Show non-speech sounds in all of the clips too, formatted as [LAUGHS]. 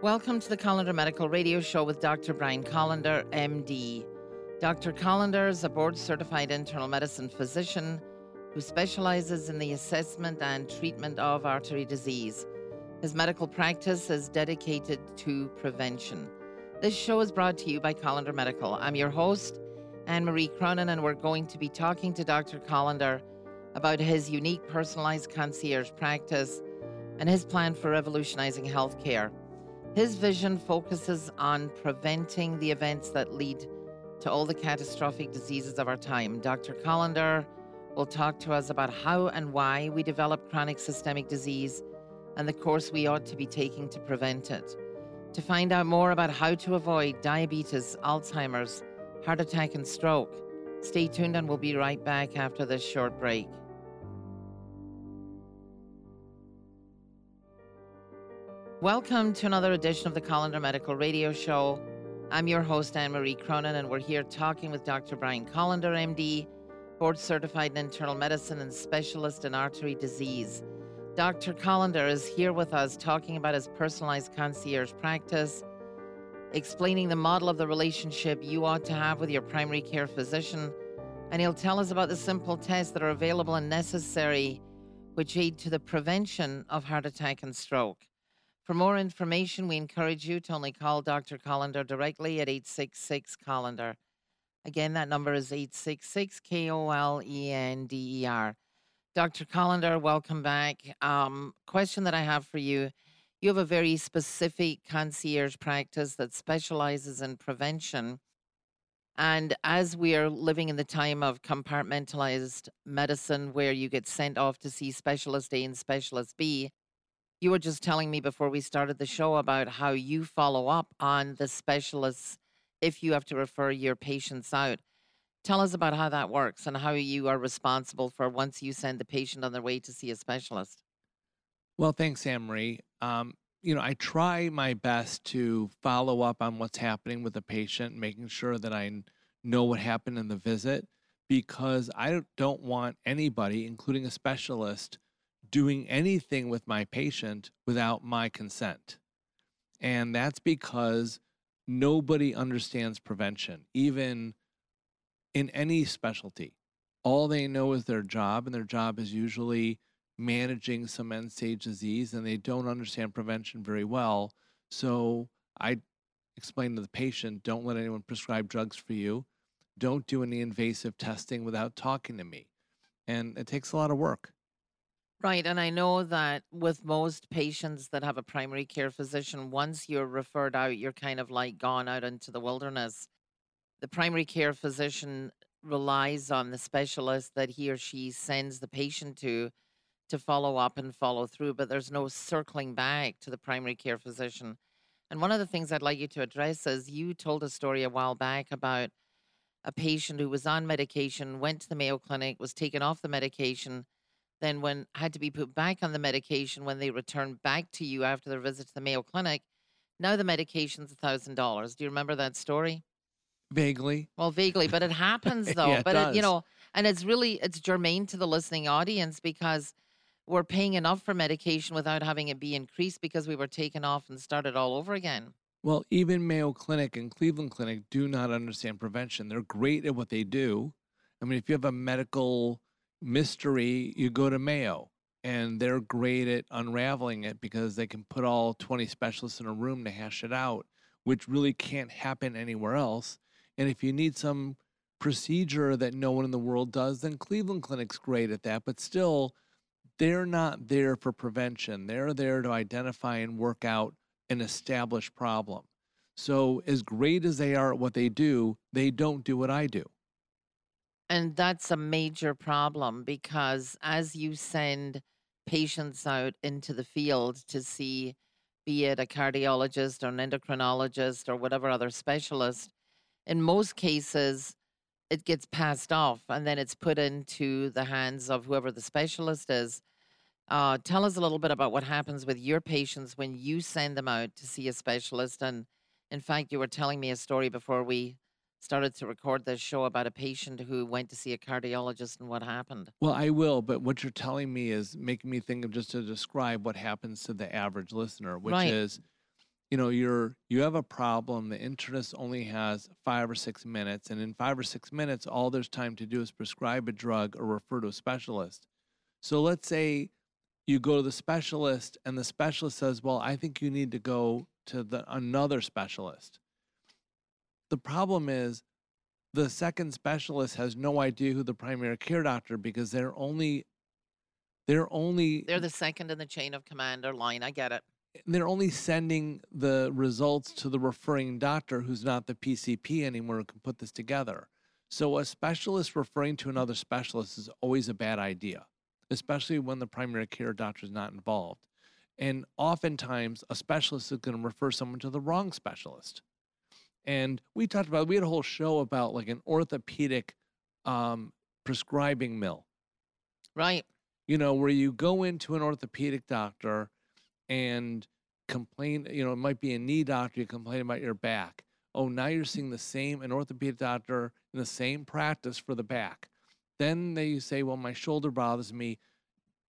Welcome to the Kolender Medical Radio Show with Dr. Brian Kolender, MD. Dr. Kolender is a board certified internal medicine physician who specializes in the assessment and treatment of artery disease. His medical practice is dedicated to prevention. This show is brought to you by Kolender Medical. I'm your host, Anne Marie Cronin, and we're going to be talking to Dr. Kolender about his unique personalized concierge practice and his plan for revolutionizing healthcare. His vision focuses on preventing the events that lead to all the catastrophic diseases of our time. Dr. Kolender will talk to us about how and why we develop chronic systemic disease and the course we ought to be taking to prevent it. To find out more about how to avoid diabetes, Alzheimer's, heart attack, and stroke, stay tuned and we'll be right back after this short break. Welcome to another edition of the Kolender Medical Radio Show. I'm your host, Anne Marie Cronin, and we're here talking with Dr. Brian Kolender, MD, board certified in internal medicine and specialist in artery disease. Dr. Kolender is here with us talking about his personalized concierge practice, explaining the model of the relationship you ought to have with your primary care physician, and he'll tell us about the simple tests that are available and necessary which aid to the prevention of heart attack and stroke. For more information, we encourage you to only call Dr. Kolender directly at 866 Kolender. Again, that number is 866 K O L E N D E R. Dr. Kolender, welcome back. Um, question that I have for you you have a very specific concierge practice that specializes in prevention. And as we are living in the time of compartmentalized medicine, where you get sent off to see specialist A and specialist B, you were just telling me before we started the show about how you follow up on the specialists if you have to refer your patients out. Tell us about how that works and how you are responsible for once you send the patient on their way to see a specialist. Well, thanks, Anne. Um, you know, I try my best to follow up on what's happening with the patient, making sure that I know what happened in the visit, because I don't want anybody, including a specialist, doing anything with my patient without my consent. And that's because nobody understands prevention, even in any specialty. All they know is their job, and their job is usually managing some end stage disease, and they don't understand prevention very well. So I explain to the patient don't let anyone prescribe drugs for you, don't do any invasive testing without talking to me. And it takes a lot of work. Right. And I know that with most patients that have a primary care physician, once you're referred out, you're kind of like gone out into the wilderness. The primary care physician relies on the specialist that he or she sends the patient to to follow up and follow through, but there's no circling back to the primary care physician. And one of the things I'd like you to address is you told a story a while back about a patient who was on medication, went to the Mayo Clinic, was taken off the medication then when had to be put back on the medication when they returned back to you after their visit to the Mayo Clinic. Now the medication's a thousand dollars. Do you remember that story? Vaguely. Well, vaguely, but it happens [LAUGHS] though. yeah, it but it, you know, and it's really it's germane to the listening audience because we're paying enough for medication without having it be increased because we were taken off and started all over again. Well, even Mayo Clinic and Cleveland Clinic do not understand prevention. They're great at what they do. I mean, if you have a medical mystery, you go to Mayo and they're great at unraveling it because they can put all 20 specialists in a room to hash it out, which really can't happen anywhere else. And if you need some procedure that no one in the world does, then Cleveland Clinic's great at that. But still, they're not there for prevention. They're there to identify and work out an established problem. So, as great as they are at what they do, they don't do what I do. And that's a major problem because as you send patients out into the field to see, be it a cardiologist or an endocrinologist or whatever other specialist, in most cases, it gets passed off and then it's put into the hands of whoever the specialist is. Uh, tell us a little bit about what happens with your patients when you send them out to see a specialist. And in fact, you were telling me a story before we started to record this show about a patient who went to see a cardiologist and what happened. Well, I will, but what you're telling me is making me think of just to describe what happens to the average listener, which Right. is you know you're you have a problem the internist only has five or six minutes and in five or six minutes all there's time to do is prescribe a drug or refer to a specialist so let's say you go to the specialist and the specialist says well i think you need to go to the another specialist the problem is the second specialist has no idea who the primary care doctor because they're only they're only They're the second in the chain of command or line. I get it. Eh, they're only sending the results to the referring doctor who's not the PCP anymore who can put this together. So a specialist referring to another specialist is always a bad idea, especially when the primary care doctor is not involved. And oftentimes a specialist is going to refer someone to the wrong specialist. And we talked about we had a whole show about like an orthopedic um, prescribing mill Right. you know, where you go into an orthopedic doctor and complain, you know, it might be a knee doctor, you complain about your back. Oh, now you're seeing the same, an orthopedic doctor in the same practice for the back. Then they say, well, my shoulder bothers me.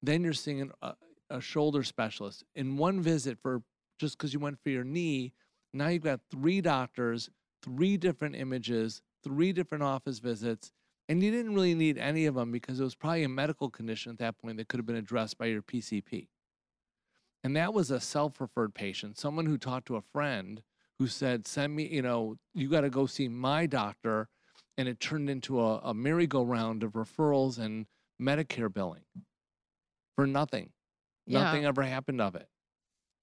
Then you're seeing an, a, a shoulder specialist. In one visit, for just because you went for your knee, now you've got three doctors, three different images, three different office visits, and you didn't really need any of them because it was probably a medical condition at that point that could have been addressed by your PCP. And that was a self referred patient, someone who talked to a friend who said, Send me, you know, you got to go see my doctor. And it turned into a, a merry-go-round of referrals and Medicare billing for nothing. Yeah. Nothing ever happened of it,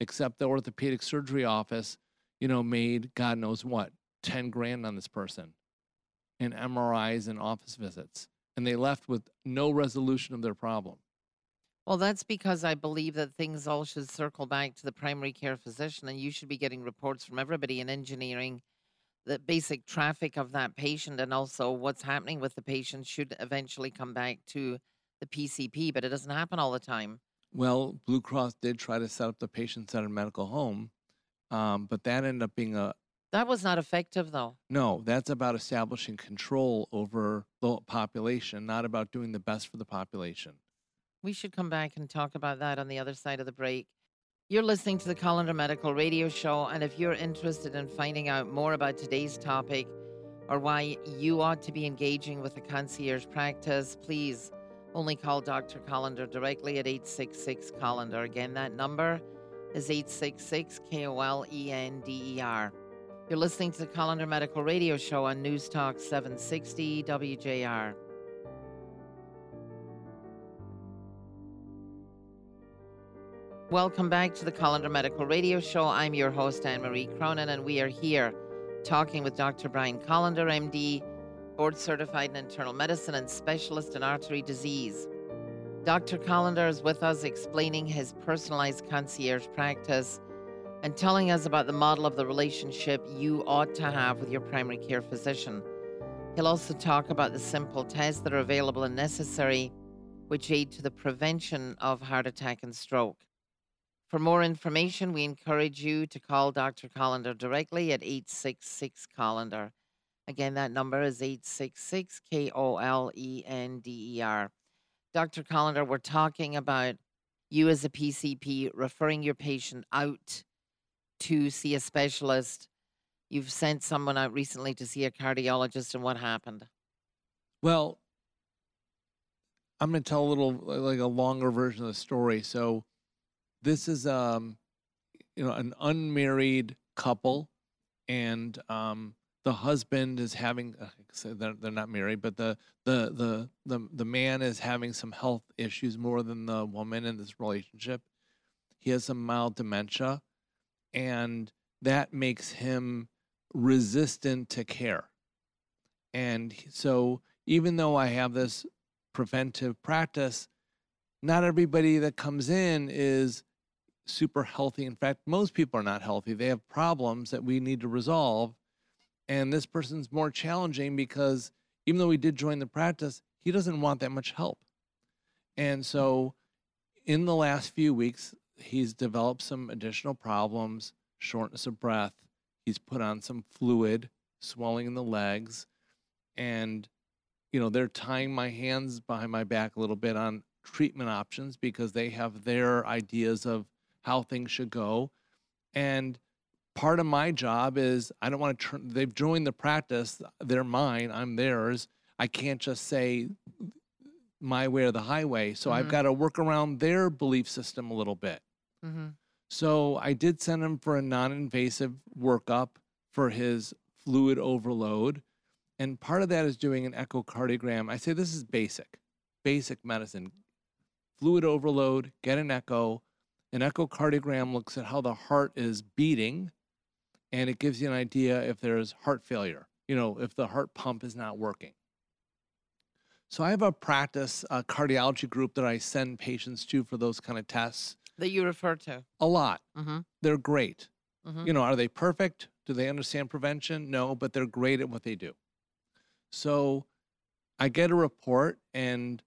except the orthopedic surgery office, you know, made God knows what, 10 grand on this person in MRIs and office visits. And they left with no resolution of their problem. Well, that's because I believe that things all should circle back to the primary care physician, and you should be getting reports from everybody in engineering. The basic traffic of that patient and also what's happening with the patient should eventually come back to the PCP, but it doesn't happen all the time. Well, Blue Cross did try to set up the patient centered medical home, um, but that ended up being a That was not effective, though. no, that's about establishing control over the population, not about doing the best for the population. We should come back and talk about that on the other side of the break. You're listening to the Kolender Medical Radio Show, and if you're interested in finding out more about today's topic or why you ought to be engaging with a concierge practice, please only call Dr. Kolender directly at 866 Kolender. Again, that number is 866 K O L E N D E R. You're listening to the Kolender Medical Radio Show on News Talk 760 WJR. Welcome back to the Kolender Medical Radio Show. I'm your host, Anne Marie Cronin, and we are here talking with Dr. Brian Kolender, MD, board certified in internal medicine and specialist in artery disease. Dr. Kolender is with us explaining his personalized concierge practice and telling us about the model of the relationship you ought to have with your primary care physician. He'll also talk about the simple tests that are available and necessary, which aid to the prevention of heart attack and stroke. For more information, we encourage you to call Dr. Kolender directly at 866 Kolender. Again, that number is 866 K O L E N D E R. Dr. Kolender, we're talking about you as a PCP referring your patient out to see a specialist. You've sent someone out recently to see a cardiologist, and what happened? Well, I'm going to tell a little like a longer version of the story. So, this is um, you know, an unmarried couple, and um, the husband is having uh, they're, they're not married, but the, the the the the man is having some health issues more than the woman in this relationship. He has some mild dementia, and that makes him resistant to care. And so, even though I have this preventive practice, not everybody that comes in is super healthy. In fact, most people are not healthy. They have problems that we need to resolve. And this person's more challenging because even though he did join the practice, he doesn't want that much help. And so, in the last few weeks, he's developed some additional problems shortness of breath. He's put on some fluid, swelling in the legs. And, you know, they're tying my hands behind my back a little bit on treatment options because they have their ideas of how things should go. And part of my job is I don't want to turn, they've joined the practice, they're mine, I'm theirs. I can't just say my way or the highway. So I've Mhm. got to work around their belief system a little bit. Mm-hmm. So I did send him for a non invasive workup for his fluid overload. And part of that is doing an echocardiogram. I say this is basic, basic medicine. Fluid overload, get an echo. An echocardiogram looks at how the heart is beating and it gives you an idea if there's heart failure, you know, if the heart pump is not working. So I have a practice, a cardiology group that I send patients to for those kind of tests That you refer to. a lot. Mm-hmm. They're great. Mm-hmm. You know, are they perfect? Do they understand prevention? No, but they're great at what they do. So I get a report, and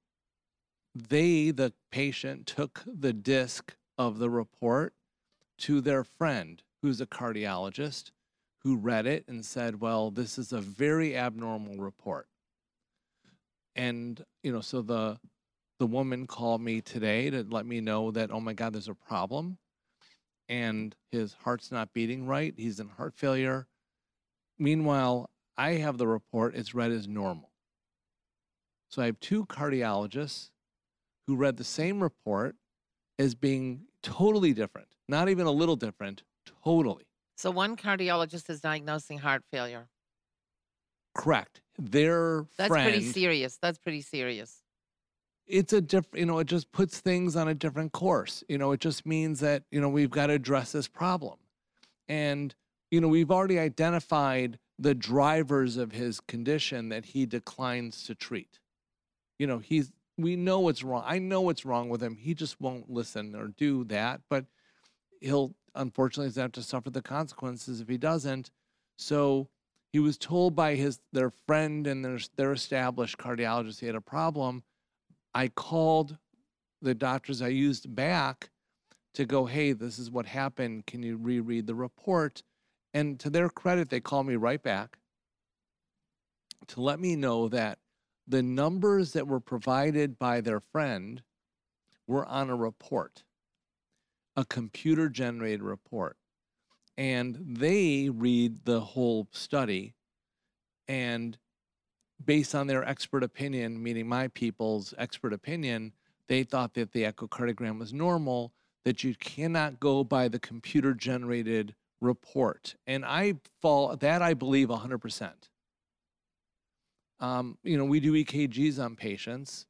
they, the patient, took the disc of the report to their friend who's a cardiologist who read it and said, Well, this is a very abnormal report. And, you know, so the the woman called me today to let me know that, oh my God, there's a problem and his heart's not beating right. He's in heart failure. Meanwhile, I have the report, it's read as normal. So I have two cardiologists who read the same report as being totally different, not even a little different, totally. So one cardiologist is diagnosing heart failure. Correct. Their That's friend, pretty serious. That's pretty serious. it's a different, you know, it just puts things on a different course. You know, it just means that, you know, we've got to address this problem. And, you know, we've already identified the drivers of his condition that he declines to treat. You know, he's, we know what's wrong. I know what's wrong with him. He just won't listen or do that. But he'll, unfortunately, is going to have to suffer the consequences if he doesn't. So he was told by his, their friend and their, their established cardiologist he had a problem. I called the doctors I used back to go, hey, this is what happened. Can you reread the report? And to their credit, they called me right back to let me know that the numbers that were provided by their friend were on a report, a computer generated report. And they read the whole study and based on their expert opinion, meaning my people's expert opinion, they thought that the echocardiogram was normal, that you cannot go by the computer generated report. And I fall that I believe 100%. Um, you know, we do EKGs on patients,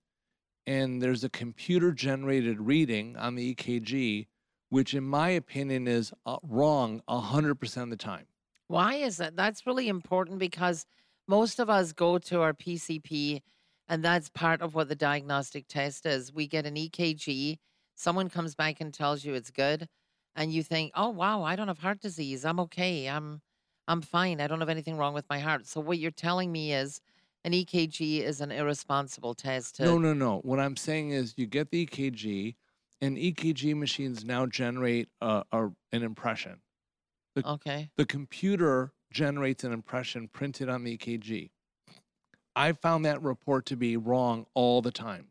and there's a computer generated reading on the EKG, which, in my opinion, is uh, wrong 100% of the time. Why is that? That's really important because most of us go to our PCP, and that's part of what the diagnostic test is. We get an EKG, someone comes back and tells you it's good, and you think, "Oh wow, I don't have heart disease. I'm okay. I'm I'm fine. I don't have anything wrong with my heart." So what you're telling me is an EKG is an irresponsible test to No, no, no. What I'm saying is you get the EKG, and EKG machines now generate a, a, an impression. Okay. The computer generates an impression printed on the EKG. I found that report to be wrong all the time.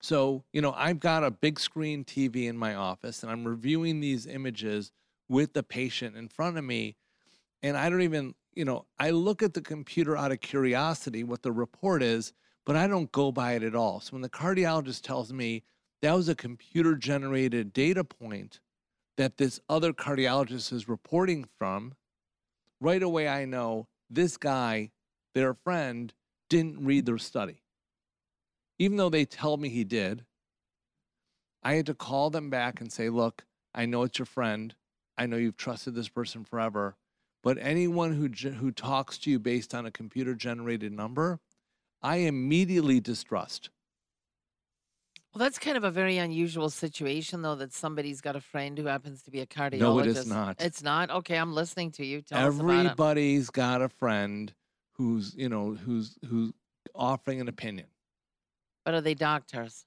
So, you know, I've got a big screen TV in my office and I'm reviewing these images with the patient in front of me. And I don't even, you know, I look at the computer out of curiosity what the report is, but I don't go by it at all. So when the cardiologist tells me that was a computer generated data point that this other cardiologist is reporting from, right away I know this guy, their friend, didn't read their study. Even though they tell me he did, I had to call them back and say, look, I know it's your friend. I know you've trusted this person forever. But anyone who, who talks to you based on a computer generated number, I immediately distrust. Well, that's kind of a very unusual situation, though, that somebody's got a friend who happens to be a cardiologist. No, it is not. It's not. Okay, I'm listening to you. Tell us about it. Everybody's got a friend who's, you know, who's who's offering an opinion. But are they doctors?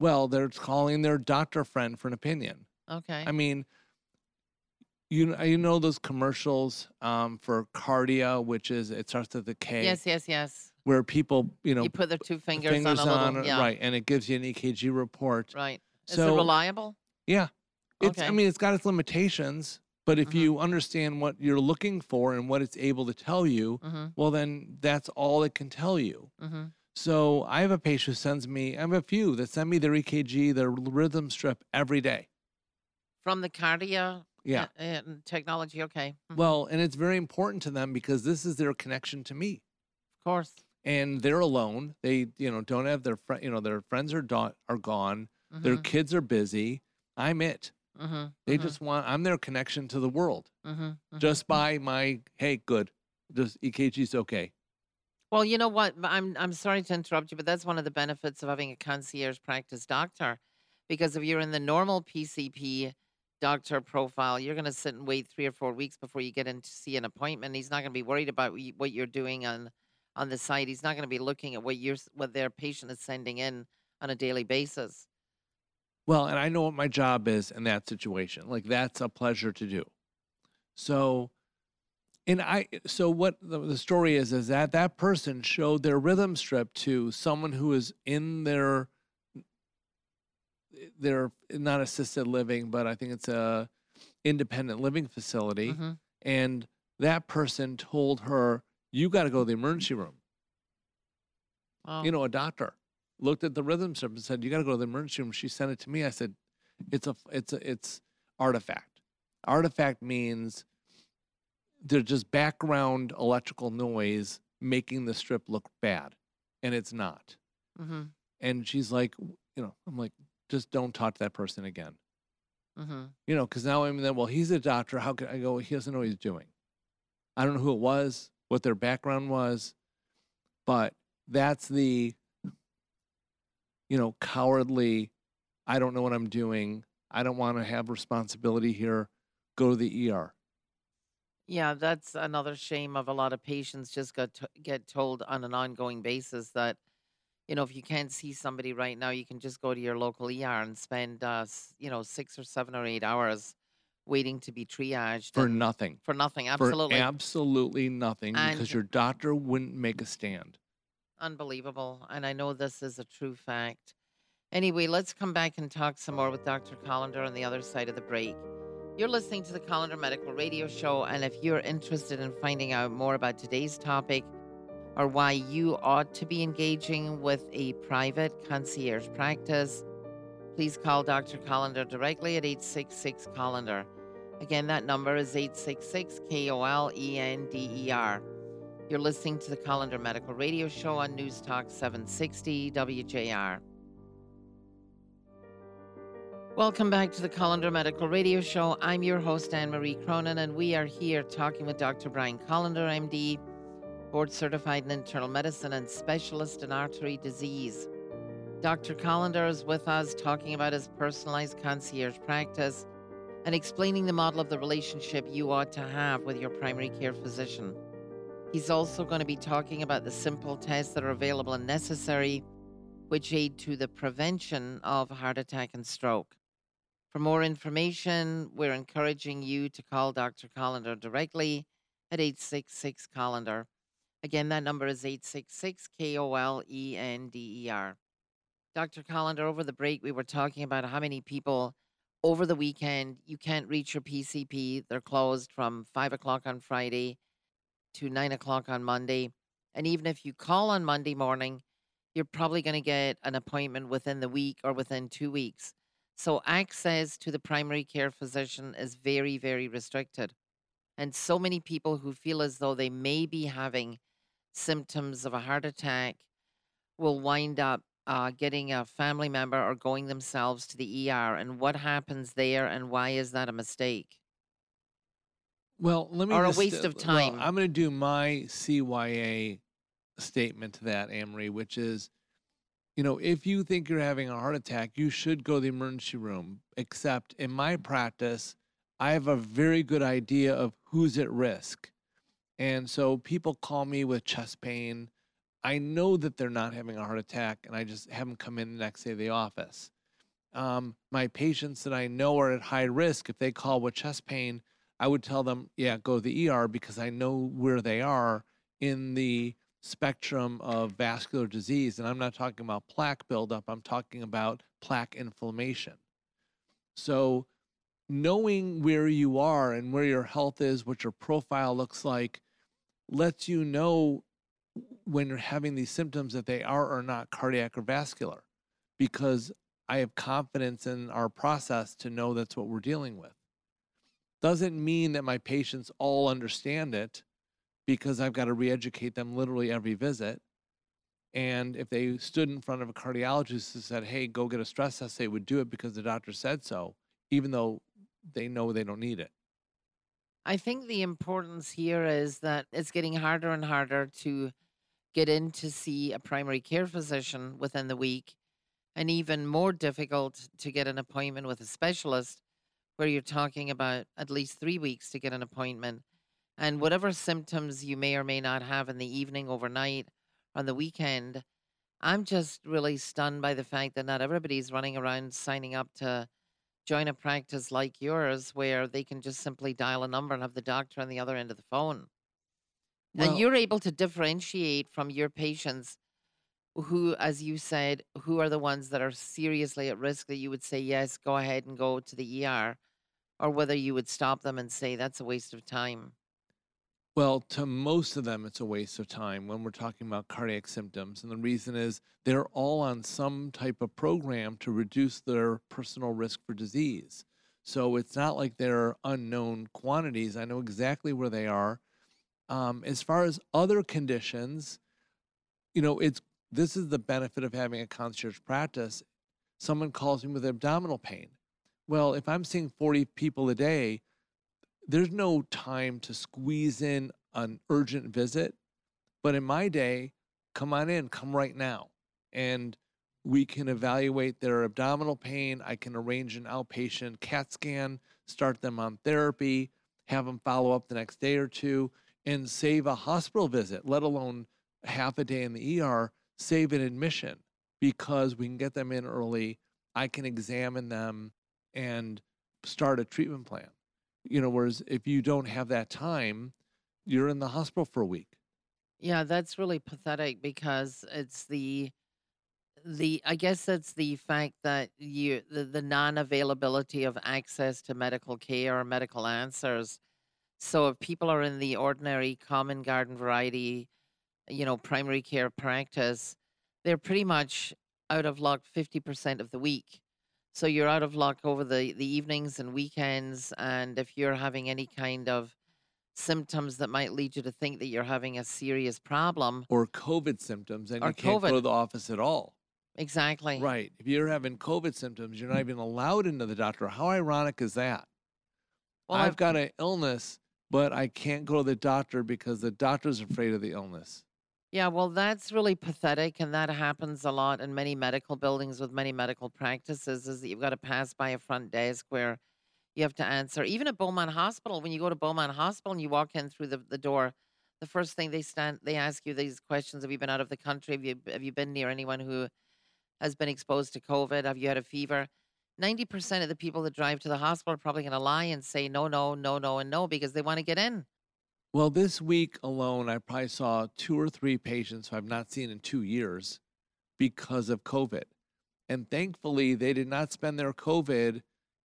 Well, they're calling their doctor friend for an opinion. Okay. I mean, you you know those commercials um, for Kardia, which is it starts with a K, yes, yes, yes. Where people you know you put their two fingers, fingers on a little. it, yeah. right, and it gives you an EKG report. Right. Is it reliable? Yeah, It's, Okay. I mean, it's got its limitations, but if Mhm. you understand what you're looking for and what it's able to tell you, mm-hmm, well, then that's all it can tell you. mm-hmm. So I have a patient who sends me, I have a few that send me their EKG, their rhythm strip every day. From the Kardia Yeah. uh, uh, technology. Okay. mhm, Well, and it's very important to them because this is their connection to me. of course. And they're alone. They, you know, don't have their friend, you know, their friends are do- are gone. Their kids are busy. I'm it. Mm-hmm, They just want I'm their connection to the world. mm-hmm, Just by my hey, good. Just EKG's okay. Well, you know what? I'm I'm sorry to interrupt you, but that's one of the benefits of having a concierge practice doctor, because if you're in the normal PCP doctor profile, you're going to sit and wait three or four weeks before you get in to see an appointment. He's not going to be worried about what you're doing on on the site. He's not going to be looking at what you're what their patient is sending in on a daily basis. Well, and I know what my job is in that situation. Like that's a pleasure to do. So, and I, so what the, the story is, is that that person showed their rhythm strip to someone who is in their, their not assisted living, but I think it's a independent living facility. hmm And that person told her, you got to go to the emergency room. You know, a doctor looked at the rhythm strip and said, "You got to go to the emergency room." She sent it to me. I said, "It's a, it's a, it's artifact. Artifact means there's just background electrical noise making the strip look bad, and it's not." hmm And she's like, you know, I'm like, just don't talk to that person again. hmm You know, because now I'm then, well, he's a doctor. How can I go? He doesn't know what he's doing. I don't know who it was, what their background was, but that's the, you know, cowardly, I don't know what I'm doing. I don't want to have responsibility here. Go to the ER. Yeah, that's another shame of a lot of patients just got to get told on an ongoing basis that, you know, if you can't see somebody right now, you can just go to your local ER and spend, uh, you know, six or seven or eight hours waiting to be triaged For and- nothing. for nothing. For Absolutely absolutely nothing because your doctor wouldn't make a stand. unbelievable. And I know this is a true fact. Anyway, let's come back and talk some more with Dr. Kolender on the other side of the break. You're listening to the Kolender Medical Radio Show, and if you're interested in finding out more about today's topic or why you ought to be engaging with a private concierge practice, please call Dr. Kolender directly at 866 Kolender. Again, that number is 866 K O L E N D E R. You're listening to the Kolender Medical Radio Show on News Talk 760 WJR. Welcome back to the Kolender Medical Radio Show. I'm your host, Anne Marie Cronin, and we are here talking with Dr. Brian Kolender, MD, board certified in internal medicine and specialist in artery disease. Dr. Kolender is with us talking about his personalized concierge practice and explaining the model of the relationship you ought to have with your primary care physician. He's also going to be talking about the simple tests that are available and necessary, which aid to the prevention of heart attack and stroke. For more information, we're encouraging you to call Dr. Kolender directly at 866 Kolender. Again, that number is 866 K O L E N D E R. Dr. Kolender, over the break, we were talking about how many people over the weekend you can't reach your PCP. They're closed from 5 o'clock on Friday to 9 o'clock on Monday. And even if you call on Monday morning, you're probably going to get an appointment within the week or within two weeks. So access to the primary care physician is very, very restricted. And so many people who feel as though they may be having symptoms of a heart attack will wind up uh, getting a family member or going themselves to the ER. And what happens there and why is that a mistake? Well, let me Or a waste of well, time. I'm going to do my CYA statement to that, Anne Marie, which is, you know, if you think you're having a heart attack, you should go to the emergency room. Except in my practice, I have a very good idea of who's at risk. And so people call me with chest pain. I know that they're not having a heart attack, and I just have them come in the next day to the office. Um, my patients that I know are at high risk, if they call with chest pain, I would tell them, yeah, go to the ER because I know where they are in the spectrum of vascular disease. And I'm not talking about plaque buildup, I'm talking about plaque inflammation. So knowing where you are and where your health is, what your profile looks like, lets you know when you're having these symptoms that they are or not cardiac or vascular because I have confidence in our process to know that's what we're dealing with. Doesn't mean that my patients all understand it because I've got to re educate them literally every visit. And if they stood in front of a cardiologist and said, hey, go get a stress test, they would do it because the doctor said so, even though they know they don't need it. I think the importance here is that it's getting harder and harder to get in to see a primary care physician within the week, and even more difficult to get an appointment with a specialist where you're talking about at least three weeks to get an appointment. And mm-hmm. whatever symptoms you may or may not have in the evening, overnight, on the weekend, I'm just really stunned by the fact that not everybody's running around signing up to join a practice like yours where they can just simply dial a number and have the doctor on the other end of the phone. And you're able to differentiate from your patients who, as you said, who are the ones that are seriously at risk that you would say, yes, go ahead and go to the ER, or whether you would stop them and say, that's a waste of time. well, to most of them, it's a waste of time when we're talking about cardiac symptoms. And the reason is they're all on some type of program to reduce their personal risk for disease. So it's not like they're unknown quantities. I know exactly where they are. Um, as far as other conditions, you know, it's this is the benefit of having a concierge practice. Someone calls me with abdominal pain. Well, if I'm seeing 40 people a day, there's no time to squeeze in an urgent visit. But in my day, come on in, come right now. And we can evaluate their abdominal pain. I can arrange an outpatient CAT scan, start them on therapy, have them follow up the next day or two, and save a hospital visit, let alone half a day in the ER, save an admission because we can get them in early. I can examine them and start a treatment plan. You know, whereas if you don't have that time, you're in the hospital for a week. Yeah, that's really pathetic because it's the the I guess it's the fact that you the, the non-availability of access to medical care or medical answers. So if people are in the ordinary common garden variety, you know, primary care practice, they're pretty much out of luck 50% of the week. So you're out of luck over the the evenings and weekends and if you're having any kind of symptoms that might lead you to think that you're having a serious problem Or COVID symptoms, and or you can't go to the office at all. Exactly. Right. If you're having COVID symptoms, you're not mm. even allowed into the doctor. How ironic is that? Well, I've I've got an illness, but I can't go to the doctor because the doctor's afraid of the illness. yeah, well, that's really pathetic, and that happens a lot in many medical buildings with many medical practices. Is that you've got to pass by a front desk where you have to answer. Even at Beaumont Hospital, when you go to Beaumont Hospital and you walk in through the, the door, the first thing they stand they ask you these questions: Have you been out of the country? Have you have you been near anyone who has been exposed to COVID? Have you had a fever? 90% of the people that drive to the hospital are probably going to lie and say no, no, no, no, and no because they want to get in. Well, this week alone, I probably saw two or three patients who I've not seen in two years because of COVID. And thankfully, they did not spend their COVID,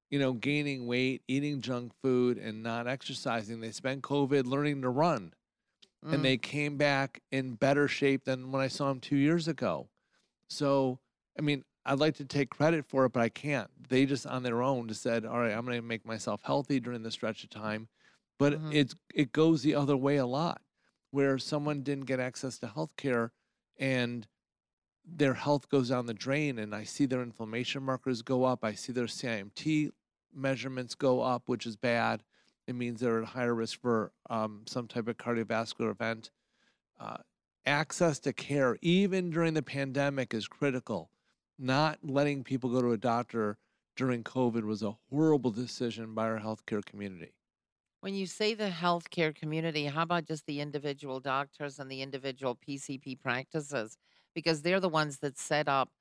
you know, gaining weight, eating junk food, and not exercising. They spent COVID learning to run. And Mm. they came back in better shape than when I saw them two years ago. So, I mean, I'd like to take credit for it, but I can't. They just on their own just said, all right, I'm going to make myself healthy during this stretch of time. But hmm it's it goes the other way a lot, where someone didn't get access to health care and their health goes down the drain and I see their inflammation markers go up. I see their CIMT measurements go up, which is bad. It means they're at higher risk for um, some type of cardiovascular event. Uh, access to care, even during the pandemic, is critical. Not letting people go to a doctor during COVID was a horrible decision by our healthcare community. When you say the healthcare community, how about just the individual doctors and the individual PCP practices? Because they're the ones that set up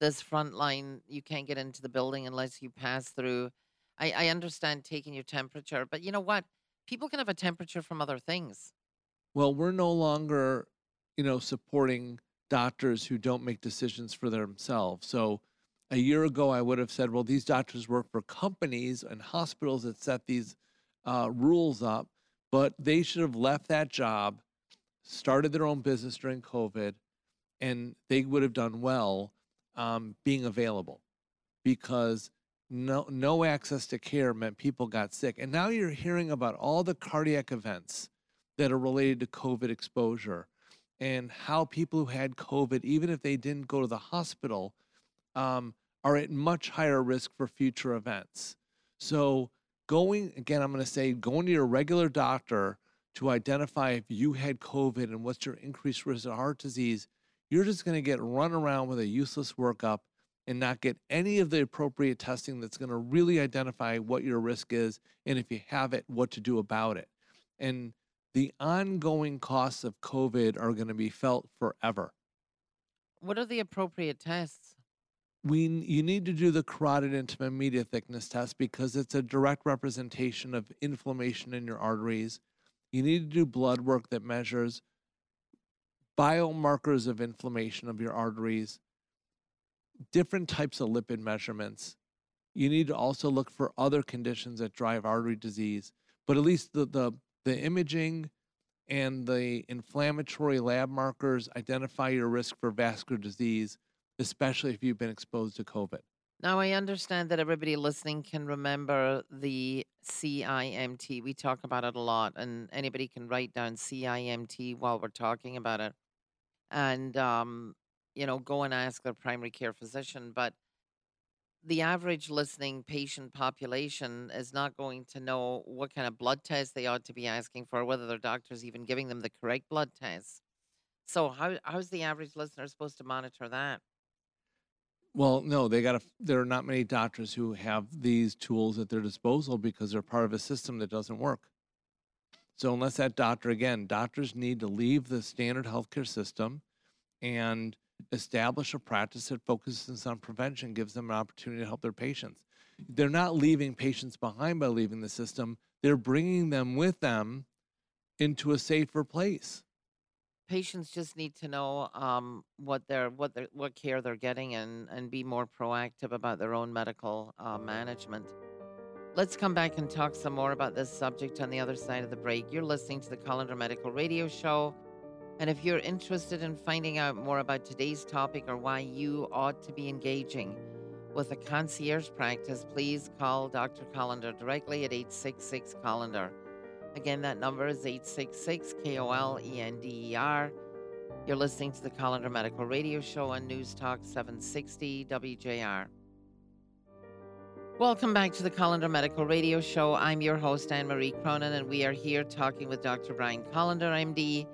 this front line. You can't get into the building unless you pass through. I, I understand taking your temperature, but you know what? People can have a temperature from other things. Well, we're no longer, you know, supporting doctors who don't make decisions for themselves. So A year ago, I would have said, well, these doctors work for companies and hospitals that set these uh, rules up, but they should have left that job, started their own business during COVID, and they would have done well um, being available because no no access to care meant people got sick. And now you're hearing about all the cardiac events that are related to COVID exposure and how people who had COVID, even if they didn't go to the hospital, um, are at much higher risk for future events. So, going again, I'm going to say going to your regular doctor to identify if you had COVID and what's your increased risk of heart disease, you're just going to get run around with a useless workup and not get any of the appropriate testing that's going to really identify what your risk is and if you have it, what to do about it. And the ongoing costs of COVID are going to be felt forever. What are the appropriate tests? We you need to do the carotid intima media thickness test because it's a direct representation of inflammation in your arteries. You need to do blood work that measures biomarkers of inflammation of your arteries, different types of lipid measurements. You need to also look for other conditions that drive artery disease, but at least the the the imaging and the inflammatory lab markers identify your risk for vascular disease, especially if you've been exposed to COVID. Now, I understand that everybody listening can remember the CIMT. We talk about it a lot, and anybody can write down CIMT while we're talking about it and, um, you know, go and ask their primary care physician. But the average listening patient population is not going to know what kind of blood test they ought to be asking for, whether their doctor's even giving them the correct blood test. So how how's the average listener supposed to monitor that? Well, no, they got. There are not many doctors who have these tools at their disposal because they're part of a system that doesn't work. So unless that doctor, again, doctors need to leave the standard healthcare system and establish a practice that focuses on prevention, gives them an opportunity to help their patients. They're not leaving patients behind by leaving the system, they're bringing them with them into a safer place. Patients just need to know um, what they're what they what care they're getting and and be more proactive about their own medical uh, management. Let's come back and talk some more about this subject on the other side of the break. You're listening to the Kolender Medical Radio Show. And if you're interested in finding out more about today's topic or why you ought to be engaging with a concierge practice, please call Dr. Kolender directly at 866 Kolender. Again, that number is 866 K O L E N D E R. You're listening to the Kolender Medical Radio Show on News Talk 760 WJR. Welcome back to the Kolender Medical Radio Show. I'm your host, Anne Marie Cronin, and we are here talking with Dr. Brian Kolender, MD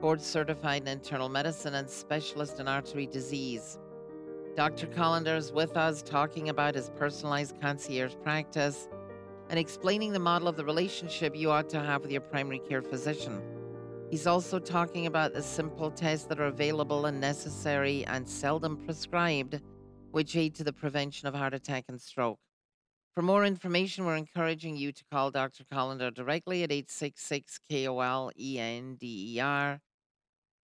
board certified in internal medicine and specialist in artery disease. Dr. Kolender is with us talking about his personalized concierge practice and explaining the model of the relationship you ought to have with your primary care physician. He's also talking about the simple tests that are available and necessary and seldom prescribed, which aid to the prevention of heart attack and stroke. For more information, we're encouraging you to call Dr. Kolender directly at 866 KOL ENDER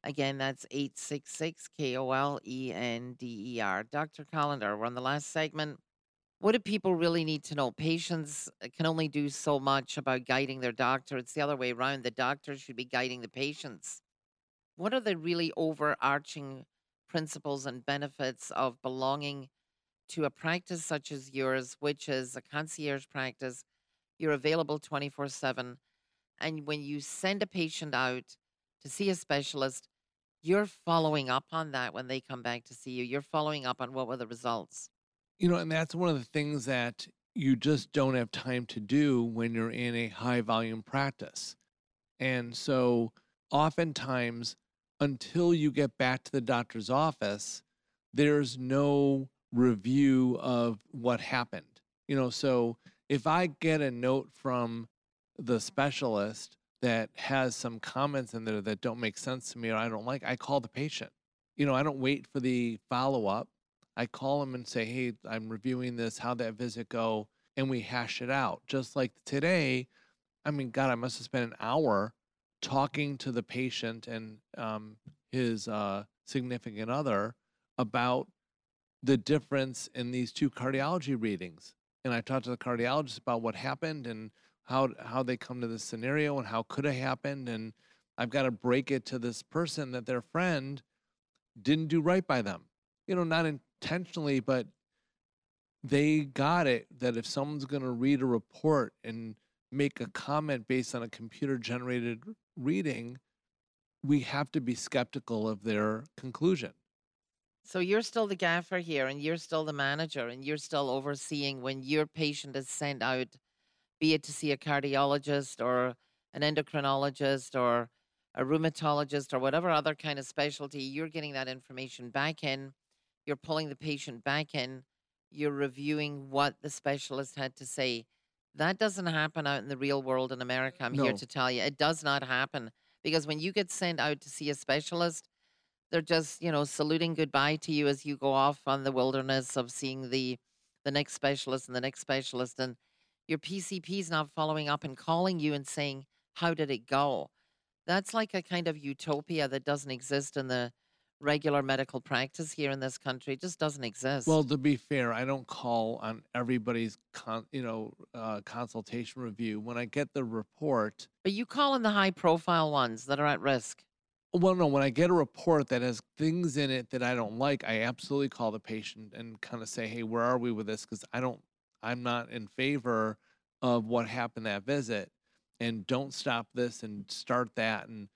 Again, that's 866 K O L E N D E R. Dr. Kolender, we're on the last segment. What do people really need to know? Patients uh, can only do so much about guiding their doctor. It's the other way around. The doctor should be guiding the patients. What are the really overarching principles and benefits of belonging to a practice such as yours, which is a concierge practice? You're available 24 7. And when you send a patient out to see a specialist, you're following up on that when they come back to see you. You're following up on what were the results. You know, and that's one of the things that you just don't have time to do when you're in a high volume practice. And so, oftentimes, until you get back to the doctor's office, there's no review of what happened. You know, so if I get a note from the specialist that has some comments in there that don't make sense to me or I don't like, I call the patient. You know, I don't wait for the follow up. I call them and say, "Hey, I'm reviewing this. How'd that visit go?" And we hash it out. Just like today, I mean, God, I must have spent an hour talking to the patient and um, his uh, significant other about the difference in these two cardiology readings. And I talked to the cardiologist about what happened and how how they come to this scenario and how could have happened. And I've got to break it to this person that their friend didn't do right by them. You know, not intentionally, but they got it that if someone's going to read a report and make a comment based on a computer generated reading, we have to be skeptical of their conclusion. So you're still the gaffer here and you're still the manager and you're still overseeing when your patient is sent out, be it to see a cardiologist or an endocrinologist or a rheumatologist or whatever other kind of specialty, you're getting that information back in, you're pulling the patient back in, you're reviewing what the specialist had to say. That doesn't happen out in the real world in America. I'm here to tell you, it does not happen because when you get sent out to see a specialist, they're just, you know, saluting goodbye to you as you go off on the wilderness of seeing the the next specialist and the next specialist and your PCP is not following up and calling you and saying, "How did it go?" That's like a kind of utopia that doesn't exist in the regular medical practice here in this country. It just doesn't exist. Well, to be fair, I don't call on everybody's con, you know uh, consultation review. When I get the report, but you call in the high profile ones that are at risk. well, no, when I get a report that has things in it that I don't like, I absolutely call the patient and kind of say, "Hey, where are we with this?" Because I don't, I'm not in favor of what happened that visit, and don't stop this and start that, and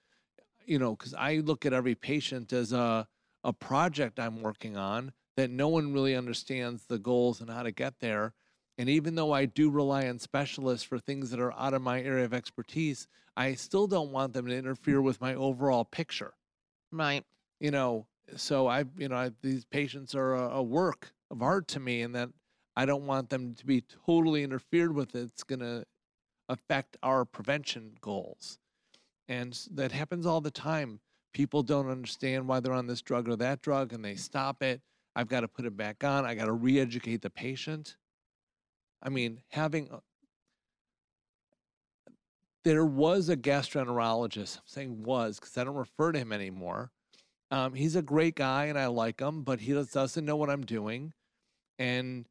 you know, because I look at every patient as a a project I'm working on that no one really understands the goals and how to get there. And even though I do rely on specialists for things that are out of my area of expertise, I still don't want them to interfere with my overall picture. Right. You know, so I, you know, I, these patients are a, a work of art to me, and that I don't want them to be totally interfered with. It's going to affect our prevention goals. And that happens all the time. People don't understand why they're on this drug or that drug and they stop it. I've got to put it back on. I got to re educate the patient. I mean, having, there was a gastroenterologist, I'm saying was because I don't refer to him anymore. Um, he's a great guy and I like him, but he doesn't know what I'm doing. And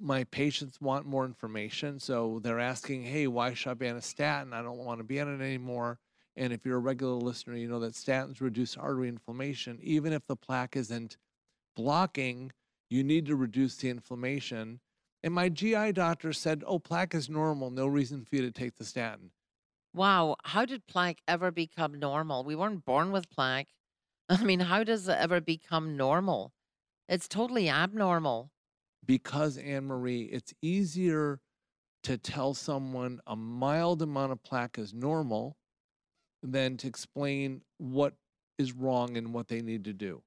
my patients want more information. So they're asking, hey, why should I be on a statin? I don't want to be on it anymore. And if you're a regular listener, you know that statins reduce artery inflammation. Even if the plaque isn't blocking, you need to reduce the inflammation. And my GI doctor said, oh, plaque is normal. No reason for you to take the statin. Wow. How did plaque ever become normal? We weren't born with plaque. [LAUGHS] I mean, how does it ever become normal? It's totally abnormal. Because Anne Marie, it's easier to tell someone a mild amount of plaque is normal than to explain what is wrong and what they need to do.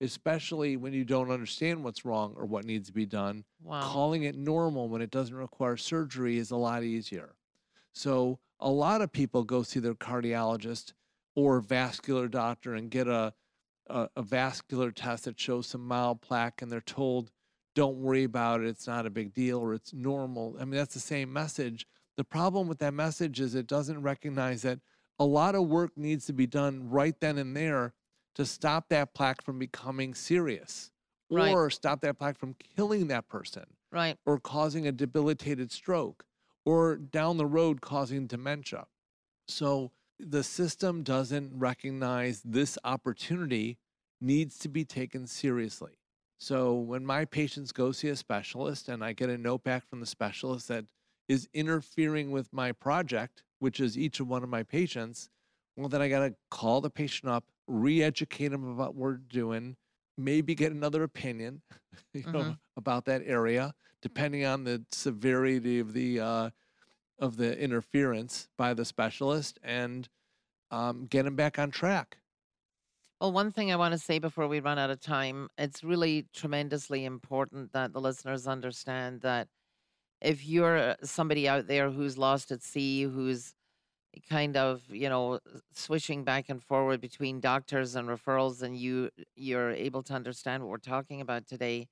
Especially when you don't understand what's wrong or what needs to be done. Wow. Calling it normal when it doesn't require surgery is a lot easier. So, a lot of people go see their cardiologist or vascular doctor and get a, a, a vascular test that shows some mild plaque, and they're told, don't worry about it, it's not a big deal, or it's normal. I mean, that's the same message. The problem with that message is it doesn't recognize that a lot of work needs to be done right then and there to stop that plaque from becoming serious Right. or stop that plaque from killing that person Right. or causing a debilitated stroke or down the road causing dementia. So the system doesn't recognize this opportunity needs to be taken seriously. So when my patients go see a specialist and I get a note back from the specialist that is interfering with my project, which is each of one of my patients, well, then I got to call the patient up, re educate them about what we're doing, maybe get another opinion [LAUGHS] you know, Mhm. about that area, depending on the severity of the uh, of the interference by the specialist, and um, get them back on track. Well, one thing I want to say before we run out of time, it's really tremendously important that the listeners understand that if you're uh, somebody out there who's lost at sea, who's kind of, you know, switching back and forward between doctors and referrals and you you're able to understand what we're talking about today,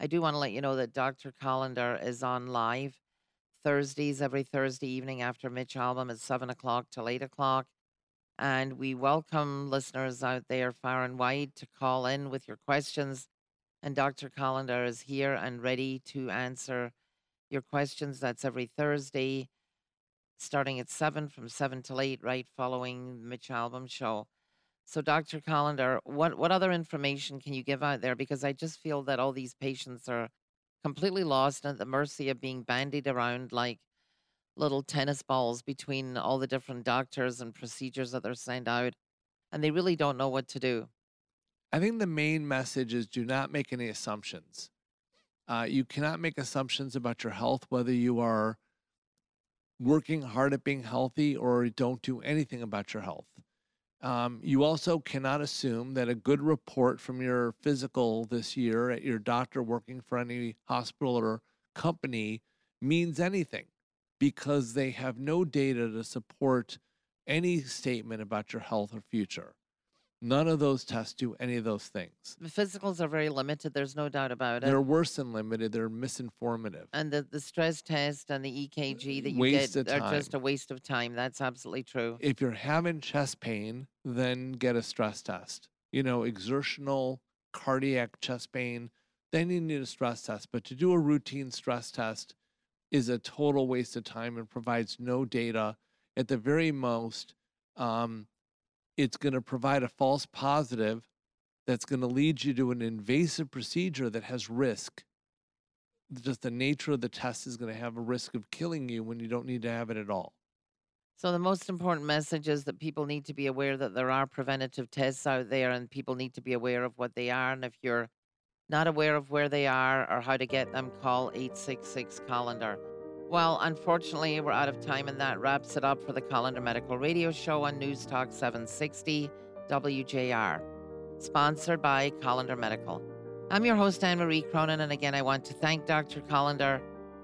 I do want to let you know that Dr. Kolender is on live Thursdays every Thursday evening after Mitch Albom at seven o'clock till eight o'clock. And we welcome listeners out there far and wide to call in with your questions. And Dr. Kolender is here and ready to answer your questions. That's every Thursday, starting at 7 from 7 till 8, right following Mitch Albom show. So, Dr. Kolender, what, what other information can you give out there? Because I just feel that all these patients are completely lost and at the mercy of being bandied around like little tennis balls between all the different doctors and procedures that they're sent out, and they really don't know what to do. I think the main message is do not make any assumptions. Uh, you cannot make assumptions about your health, whether you are working hard at being healthy or don't do anything about your health. Um, you also cannot assume that a good report from your physical this year at your doctor working for any hospital or company means anything because they have no data to support any statement about your health or future. None of those tests do any of those things. The physicals are very limited. There's no doubt about it. They're worse than limited. They're misinformative. and the, the stress test and the EKG uh, that you Waste get are just a waste of time. That's absolutely true. If you're having chest pain, then get a stress test. You know, exertional cardiac chest pain, then you need a stress test. But to do a routine stress test is a total waste of time and provides no data. At the very most, um, it's going to provide a false positive that's going to lead you to an invasive procedure that has risk. Just the nature of the test is going to have a risk of killing you when you don't need to have it at all. So the most important message is that people need to be aware that there are preventative tests out there and people need to be aware of what they are. And if you're not aware of where they are or how to get them, call 866 Kolender. Well, unfortunately, we're out of time, and that wraps it up for the Kolender Medical Radio Show on News Talk 760 WJR, sponsored by Kolender Medical. I'm your host, Anne Marie Cronin, and again, I want to thank Dr. Kolender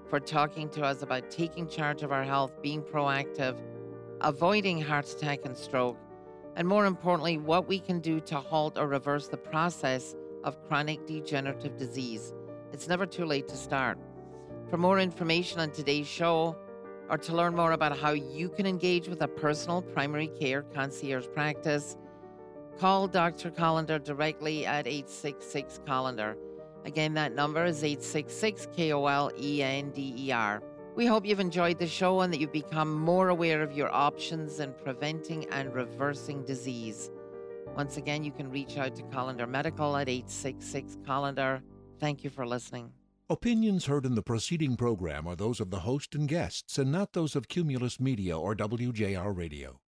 for talking to us about taking charge of our health, being proactive, avoiding heart attack and stroke, and more importantly, what we can do to halt or reverse the process of chronic degenerative disease. It's never too late to start. For more information on today's show, or to learn more about how you can engage with a personal primary care concierge practice, call Dr. Kolender directly at 866 Kolender. Again, that number is 866 K O L E N D E R. We hope you've enjoyed the show and that you've become more aware of your options in preventing and reversing disease. Once again, you can reach out to Kolender Medical at 866 Kolender. Thank you for listening. Opinions heard in the preceding program are those of the host and guests and not those of Cumulus Media or WJR Radio.